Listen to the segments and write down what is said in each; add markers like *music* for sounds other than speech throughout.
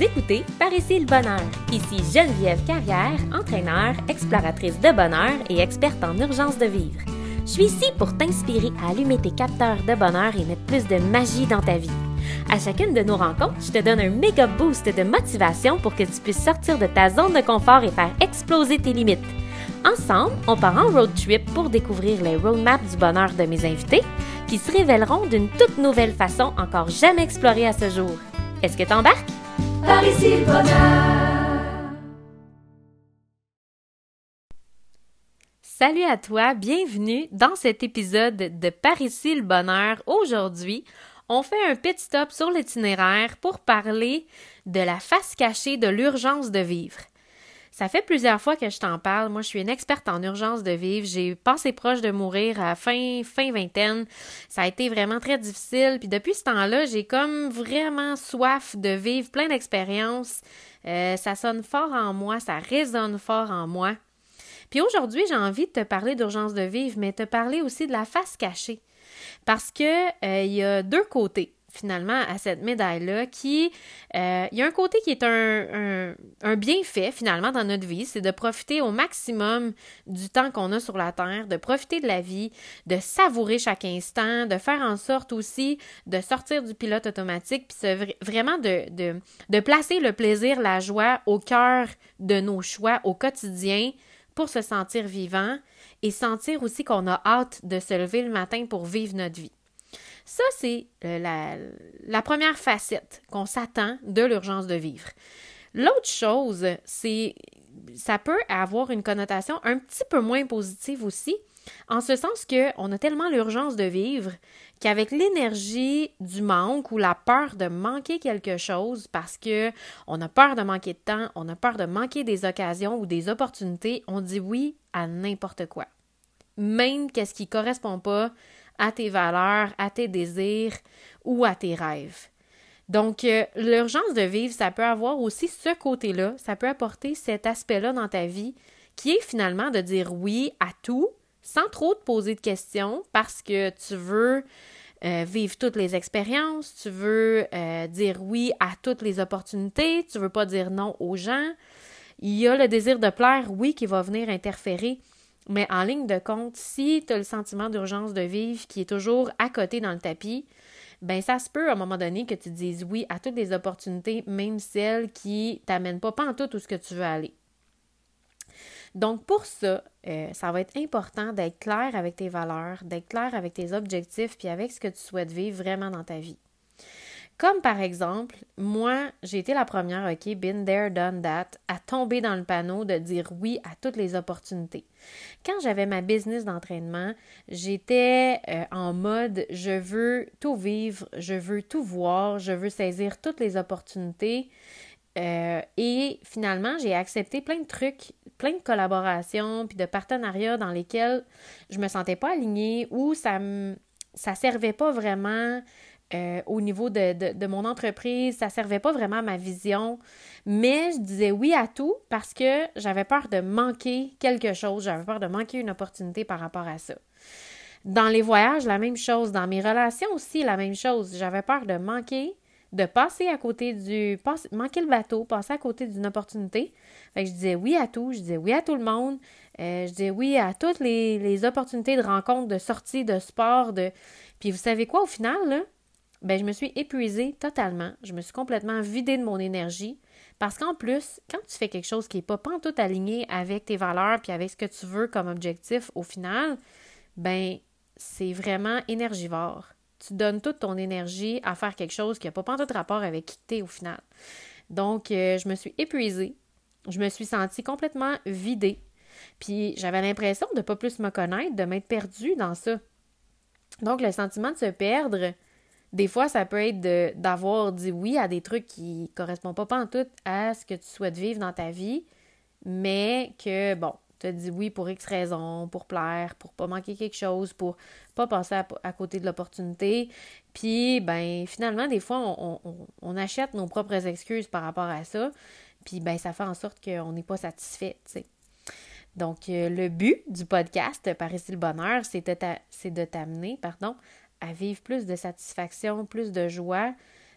Écoutez Par ici le bonheur. Ici Geneviève Carrière, entraîneur, exploratrice de bonheur et experte en urgence de vivre. Je suis ici pour t'inspirer à allumer tes capteurs de bonheur et mettre plus de magie dans ta vie. À chacune de nos rencontres, je te donne un méga boost de motivation pour que tu puisses sortir de ta zone de confort et faire exploser tes limites. Ensemble, on part en road trip pour découvrir les roadmaps du bonheur de mes invités qui se révéleront d'une toute nouvelle façon encore jamais explorée à ce jour. Est-ce que t'embarques? Par ici le bonheur. Salut à toi, bienvenue dans cet épisode de Par ici le bonheur. Aujourd'hui, on fait un pit stop sur l'itinéraire pour parler de la face cachée de l'urgence de vivre. Ça fait plusieurs fois que je t'en parle. Moi, je suis une experte en urgence de vivre. J'ai passé proche de mourir à fin, fin vingtaine. Ça a été vraiment très difficile. Puis depuis ce temps-là, j'ai comme vraiment soif de vivre plein d'expériences. Euh, ça sonne fort en moi, ça résonne fort en moi. Puis aujourd'hui, j'ai envie de te parler d'urgence de vivre, mais te parler aussi de la face cachée. Parce que euh, y a deux côtés finalement à cette médaille-là qui, euh, il y a un côté qui est un, bienfait finalement dans notre vie, c'est de profiter au maximum du temps qu'on a sur la Terre, de profiter de la vie, de savourer chaque instant, de faire en sorte aussi de sortir du pilote automatique, puis vraiment de, de, de placer le plaisir, la joie au cœur de nos choix au quotidien pour se sentir vivant et sentir aussi qu'on a hâte de se lever le matin pour vivre notre vie. Ça, c'est euh, la, première facette qu'on s'attend de l'urgence de vivre. L'autre chose, c'est ça peut avoir une connotation un petit peu moins positive aussi, en ce sens qu'on a tellement l'urgence de vivre qu'avec l'énergie du manque ou la peur de manquer quelque chose parce que on a peur de manquer de temps, on a peur de manquer des occasions ou des opportunités, on dit oui à n'importe quoi. Même qu'est-ce qui correspond pas à tes valeurs, à tes désirs ou à tes rêves. Donc, euh, l'urgence de vivre, ça peut avoir aussi ce côté-là, ça peut apporter cet aspect-là dans ta vie qui est finalement de dire oui à tout sans trop te poser de questions parce que tu veux euh, vivre toutes les expériences, tu veux euh, dire oui à toutes les opportunités, tu veux pas dire non aux gens. Il y a le désir de plaire, oui, qui va venir interférer mais en ligne de compte, si tu as le sentiment d'urgence de vivre qui est toujours à côté dans le tapis, ben ça se peut à un moment donné que tu dises oui à toutes les opportunités, même celles qui t'amènent pas, pas en tout où ce que tu veux aller. Donc pour ça, euh, ça va être important d'être clair avec tes valeurs, d'être clair avec tes objectifs, puis avec ce que tu souhaites vivre vraiment dans ta vie. Comme par exemple, moi, j'ai été la première, OK, been there, done that, à tomber dans le panneau de dire oui à toutes les opportunités. Quand j'avais ma business d'entraînement, j'étais euh, en mode je veux tout vivre, je veux tout voir, je veux saisir toutes les opportunités. Euh, et finalement, j'ai accepté plein de trucs, plein de collaborations, puis de partenariats dans lesquels je me sentais pas alignée ou ça me ça servait pas vraiment euh, au niveau de, mon entreprise, ça servait pas vraiment à ma vision, mais je disais oui à tout parce que j'avais peur de manquer quelque chose, j'avais peur de manquer une opportunité par rapport à ça. Dans les voyages, la même chose. Dans mes relations aussi, la même chose. J'avais peur de manquer, de passer à côté du. manquer le bateau, passer à côté d'une opportunité. Fait que je disais oui à tout, je disais oui à tout le monde, euh, je disais oui à toutes les, les opportunités de rencontres, de sorties, de sport, de. Puis vous savez quoi, au final, là? Ben, je me suis épuisée totalement. Je me suis complètement vidée de mon énergie. Parce qu'en plus, quand tu fais quelque chose qui n'est pas tout aligné avec tes valeurs puis avec ce que tu veux comme objectif, au final, ben, c'est vraiment énergivore. Tu donnes toute ton énergie à faire quelque chose qui n'a pas tout rapport avec qui tu es au final. Donc, euh, je me suis épuisée. Je me suis sentie complètement vidée. Puis, j'avais l'impression de ne pas plus me connaître, de m'être perdue dans ça. Donc, le sentiment de se perdre, des fois, ça peut être d'avoir dit oui à des trucs qui correspondent pas, pas en tout à ce que tu souhaites vivre dans ta vie, mais que, bon, tu as dit oui pour X raisons, pour plaire, pour pas manquer quelque chose, pour pas passer à, côté de l'opportunité. Puis, ben, finalement, des fois, on, achète nos propres excuses par rapport à ça. Puis, ben, ça fait en sorte qu'on n'est pas satisfait, tu sais. Donc, euh, le but du podcast Par ici le bonheur, c'est de t'amener, pardon, à vivre plus de satisfaction, plus de joie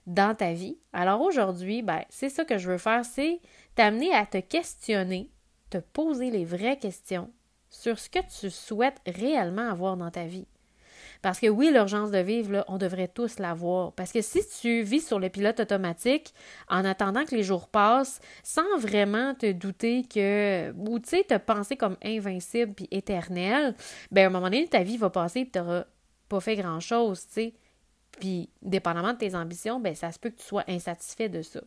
dans ta vie. Alors aujourd'hui, ben, c'est ça que je veux faire, c'est t'amener à te questionner, te poser les vraies questions sur ce que tu souhaites réellement avoir dans ta vie. Parce que oui, l'urgence de vivre, là, on devrait tous l'avoir. Parce que si tu vis sur le pilote automatique en attendant que les jours passent, sans vraiment te douter que, ou tu sais, te penser comme invincible puis éternel, ben à un moment donné, ta vie va passer et tu n'auras pas fait grand-chose, tu sais. Puis, dépendamment de tes ambitions, ben ça se peut que tu sois insatisfait de ça.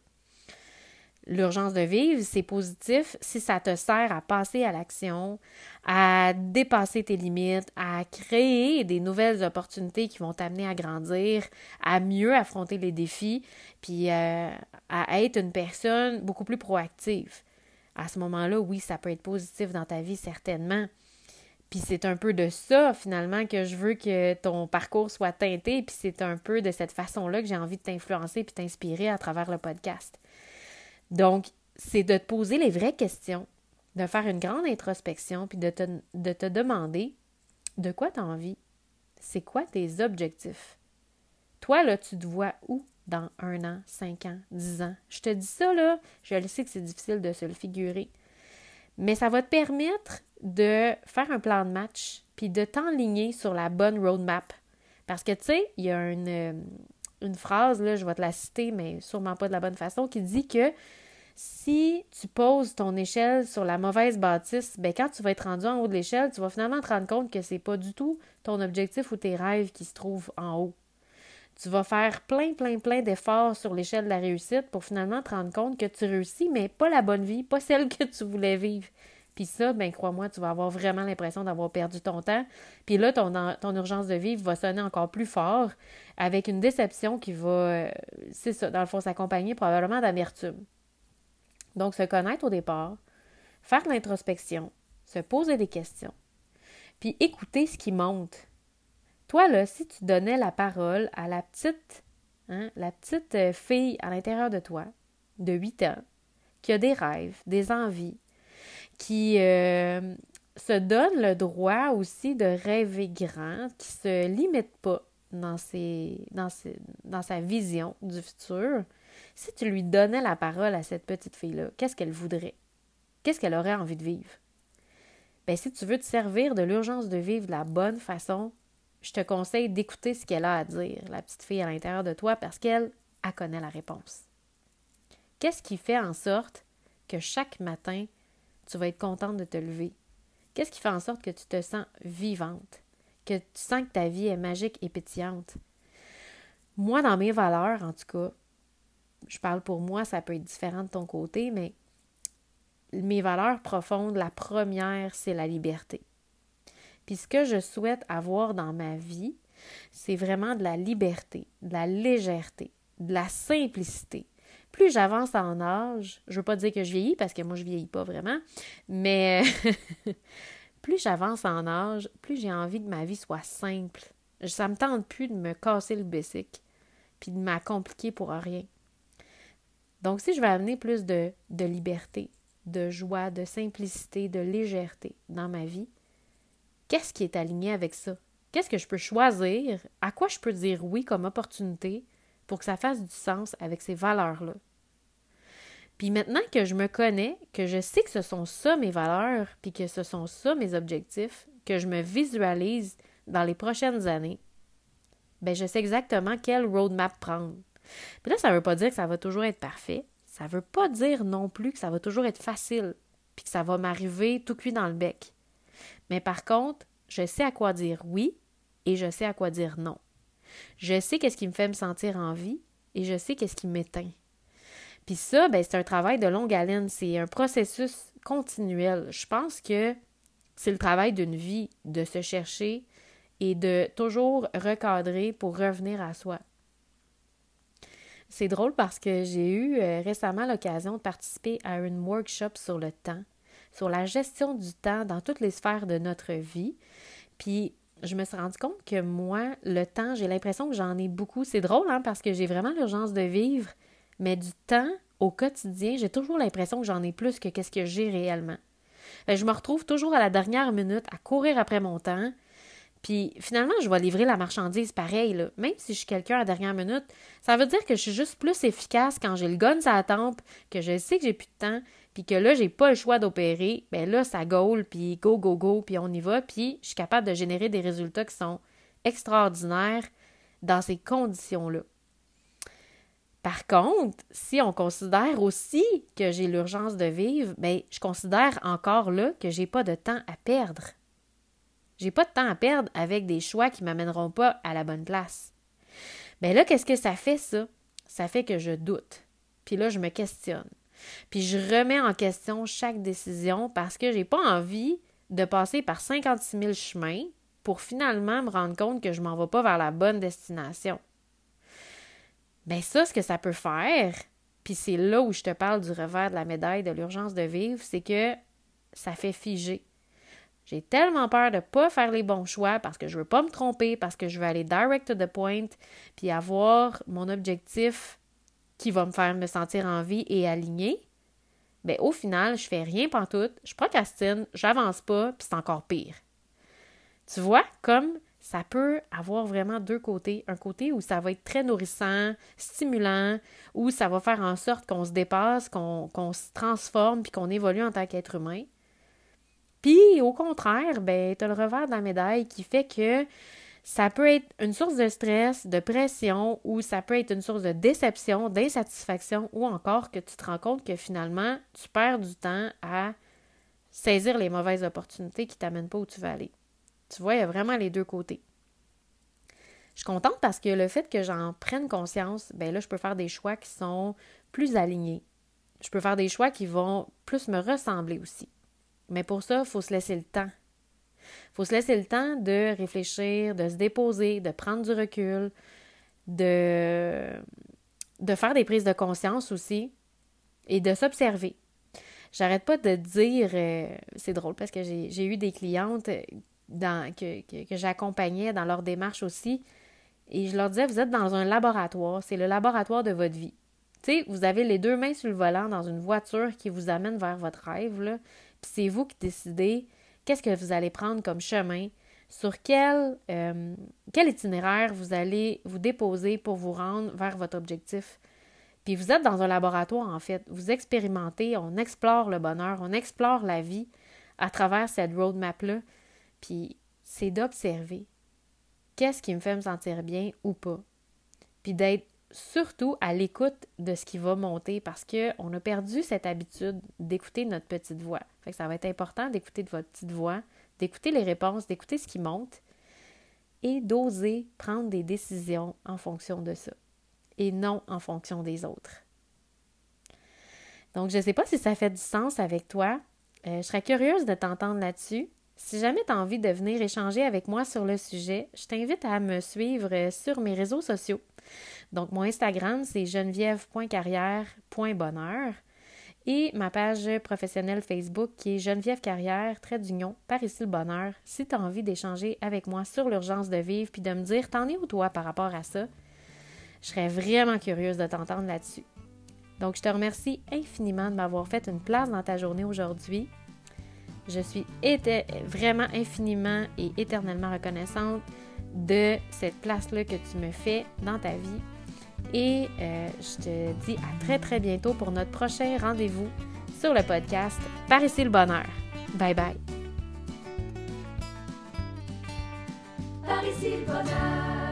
L'urgence de vivre, c'est positif si ça te sert à passer à l'action, à dépasser tes limites, à créer des nouvelles opportunités qui vont t'amener à grandir, à mieux affronter les défis, puis euh, à être une personne beaucoup plus proactive. À ce moment-là, oui, ça peut être positif dans ta vie, certainement. Puis c'est un peu de ça, finalement, que je veux que ton parcours soit teinté, puis c'est un peu de cette façon-là que j'ai envie de t'influencer puis t'inspirer à travers le podcast. Donc, c'est de te poser les vraies questions, de faire une grande introspection, puis de te, de te demander de quoi tu as envie. C'est quoi tes objectifs? Toi, là, tu te vois où dans un an, cinq ans, dix ans? Je te dis ça, là, je le sais que c'est difficile de se le figurer. Mais ça va te permettre de faire un plan de match, puis de t'enligner sur la bonne roadmap. Parce que, tu sais, il y a une, euh, une phrase, là, je vais te la citer, mais sûrement pas de la bonne façon, qui dit que si tu poses ton échelle sur la mauvaise bâtisse, ben quand tu vas être rendu en haut de l'échelle, tu vas finalement te rendre compte que c'est pas du tout ton objectif ou tes rêves qui se trouvent en haut. Tu vas faire plein, plein, plein d'efforts sur l'échelle de la réussite pour finalement te rendre compte que tu réussis, mais pas la bonne vie, pas celle que tu voulais vivre. Puis ça, ben crois-moi, tu vas avoir vraiment l'impression d'avoir perdu ton temps. Puis là, ton, ton urgence de vivre va sonner encore plus fort avec une déception qui va, euh, c'est ça, dans le fond, s'accompagner probablement d'amertume. Donc, se connaître au départ, faire de l'introspection, se poser des questions, puis écouter ce qui monte. Toi, là, si tu donnais la parole à la petite, hein, la petite euh, fille à l'intérieur de toi, de 8 ans, qui a des rêves, des envies, qui euh, se donne le droit aussi de rêver grand, qui se limite pas dans, dans sa vision du futur, si tu lui donnais la parole à cette petite fille-là, qu'est-ce qu'elle voudrait? Qu'est-ce qu'elle aurait envie de vivre? Bien, si tu veux te servir de l'urgence de vivre de la bonne façon, je te conseille d'écouter ce qu'elle a à dire, la petite fille à l'intérieur de toi, parce qu'elle, elle connaît la réponse. Qu'est-ce qui fait en sorte que chaque matin, tu vas être contente de te lever? Qu'est-ce qui fait en sorte que tu te sens vivante? Que tu sens que ta vie est magique et pétillante? Moi, dans mes valeurs, en tout cas, je parle pour moi, ça peut être différent de ton côté, mais mes valeurs profondes, la première, c'est la liberté. Puis ce que je souhaite avoir dans ma vie, c'est vraiment de la liberté, de la légèreté, de la simplicité. Plus j'avance en âge, je veux pas dire que je vieillis parce que moi je vieillis pas vraiment, mais *laughs* plus j'avance en âge, plus j'ai envie que ma vie soit simple. Ça me tente plus de me casser le bessic puis de m'accompliquer pour rien. Donc, si je veux amener plus de, de liberté, de joie, de simplicité, de légèreté dans ma vie, qu'est-ce qui est aligné avec ça? Qu'est-ce que je peux choisir? À quoi je peux dire oui comme opportunité pour que ça fasse du sens avec ces valeurs-là? Puis maintenant que je me connais, que je sais que ce sont ça mes valeurs, puis que ce sont ça mes objectifs, que je me visualise dans les prochaines années, ben je sais exactement quelle roadmap prendre. Puis là, ça ne veut pas dire que ça va toujours être parfait. Ça ne veut pas dire non plus que ça va toujours être facile, puis que ça va m'arriver tout cuit dans le bec. Mais par contre, je sais à quoi dire oui et je sais à quoi dire non. Je sais qu'est-ce qui me fait me sentir en vie et je sais qu'est-ce qui m'éteint. Puis ça, ben, c'est un travail de longue haleine, c'est un processus continuel. Je pense que c'est le travail d'une vie de se chercher et de toujours recadrer pour revenir à soi. C'est drôle parce que j'ai eu euh, récemment l'occasion de participer à une workshop sur le temps, sur la gestion du temps dans toutes les sphères de notre vie. Puis je me suis rendu compte que moi, le temps, j'ai l'impression que j'en ai beaucoup. C'est drôle, hein, parce que j'ai vraiment l'urgence de vivre, mais du temps au quotidien, j'ai toujours l'impression que j'en ai plus que qu'est-ce que j'ai réellement. je me retrouve toujours à la dernière minute à courir après mon temps, Puis finalement, je vais livrer la marchandise pareil, là. même si je suis quelqu'un à dernière minute. Ça veut dire que je suis juste plus efficace quand j'ai le gun sur la tempe, que je sais que j'ai plus de temps, puis que là, j'ai pas le choix d'opérer. Ben là, ça gaule, puis go, go, go, puis on y va, puis je suis capable de générer des résultats qui sont extraordinaires dans ces conditions-là. Par contre, si on considère aussi que j'ai l'urgence de vivre, ben je considère encore là que j'ai pas de temps à perdre. J'ai pas de temps à perdre avec des choix qui m'amèneront pas à la bonne place. Ben là, qu'est-ce que ça fait, ça? Ça fait que je doute. Puis là, je me questionne. Puis je remets en question chaque décision parce que j'ai pas envie de passer par 56 000 chemins pour finalement me rendre compte que je m'en vais pas vers la bonne destination. Ben ça, ce que ça peut faire, puis c'est là où je te parle du revers de la médaille de l'urgence de vivre, c'est que ça fait figer. J'ai tellement peur de ne pas faire les bons choix parce que je ne veux pas me tromper, parce que je veux aller direct to the point, puis avoir mon objectif qui va me faire me sentir en vie et aligné. Bien, au final, je fais rien tout, je procrastine, j'avance pas, puis c'est encore pire. Tu vois, comme ça peut avoir vraiment deux côtés. Un côté où ça va être très nourrissant, stimulant, où ça va faire en sorte qu'on se dépasse, qu'on se transforme, puis qu'on évolue en tant qu'être humain. Puis, au contraire, ben, tu as le revers de la médaille qui fait que ça peut être une source de stress, de pression, ou ça peut être une source de déception, d'insatisfaction, ou encore que tu te rends compte que finalement, tu perds du temps à saisir les mauvaises opportunités qui ne t'amènent pas où tu veux aller. Tu vois, il y a vraiment les deux côtés. Je suis contente parce que le fait que j'en prenne conscience, ben là, je peux faire des choix qui sont plus alignés. Je peux faire des choix qui vont plus me ressembler aussi. Mais pour ça, il faut se laisser le temps. Il faut se laisser le temps de réfléchir, de se déposer, de prendre du recul, de, de faire des prises de conscience aussi et de s'observer. J'arrête pas de dire, euh, c'est drôle parce que j'ai eu des clientes dans, que, que, j'accompagnais dans leur démarche aussi, et je leur disais, vous êtes dans un laboratoire, c'est le laboratoire de votre vie. Tu vous avez les deux mains sur le volant dans une voiture qui vous amène vers votre rêve, là, c'est vous qui décidez qu'est-ce que vous allez prendre comme chemin, sur quel, euh, quel itinéraire vous allez vous déposer pour vous rendre vers votre objectif? Puis vous êtes dans un laboratoire, en fait. Vous expérimentez, on explore le bonheur, on explore la vie à travers cette roadmap-là. Puis c'est d'observer qu'est-ce qui me fait me sentir bien ou pas. Puis d'être surtout à l'écoute de ce qui va monter parce qu'on a perdu cette habitude d'écouter notre petite voix. Fait que ça va être important d'écouter votre petite voix, d'écouter les réponses, d'écouter ce qui monte et d'oser prendre des décisions en fonction de ça et non en fonction des autres. Donc, je ne sais pas si ça fait du sens avec toi. Euh, je serais curieuse de t'entendre là-dessus. Si jamais tu as envie de venir échanger avec moi sur le sujet, je t'invite à me suivre sur mes réseaux sociaux. Donc, mon Instagram, c'est geneviève.carrière.bonheur et ma page professionnelle Facebook qui est Geneviève Carrière, trait d'union, par ici le bonheur. Si tu as envie d'échanger avec moi sur l'urgence de vivre puis de me dire t'en es où toi par rapport à ça, je serais vraiment curieuse de t'entendre là-dessus. Donc, je te remercie infiniment de m'avoir fait une place dans ta journée aujourd'hui. Je suis vraiment infiniment et éternellement reconnaissante de cette place-là que tu me fais dans ta vie. Et euh, je te dis à très très bientôt pour notre prochain rendez-vous sur le podcast Par ici le bonheur. Bye bye. Par ici le bonheur.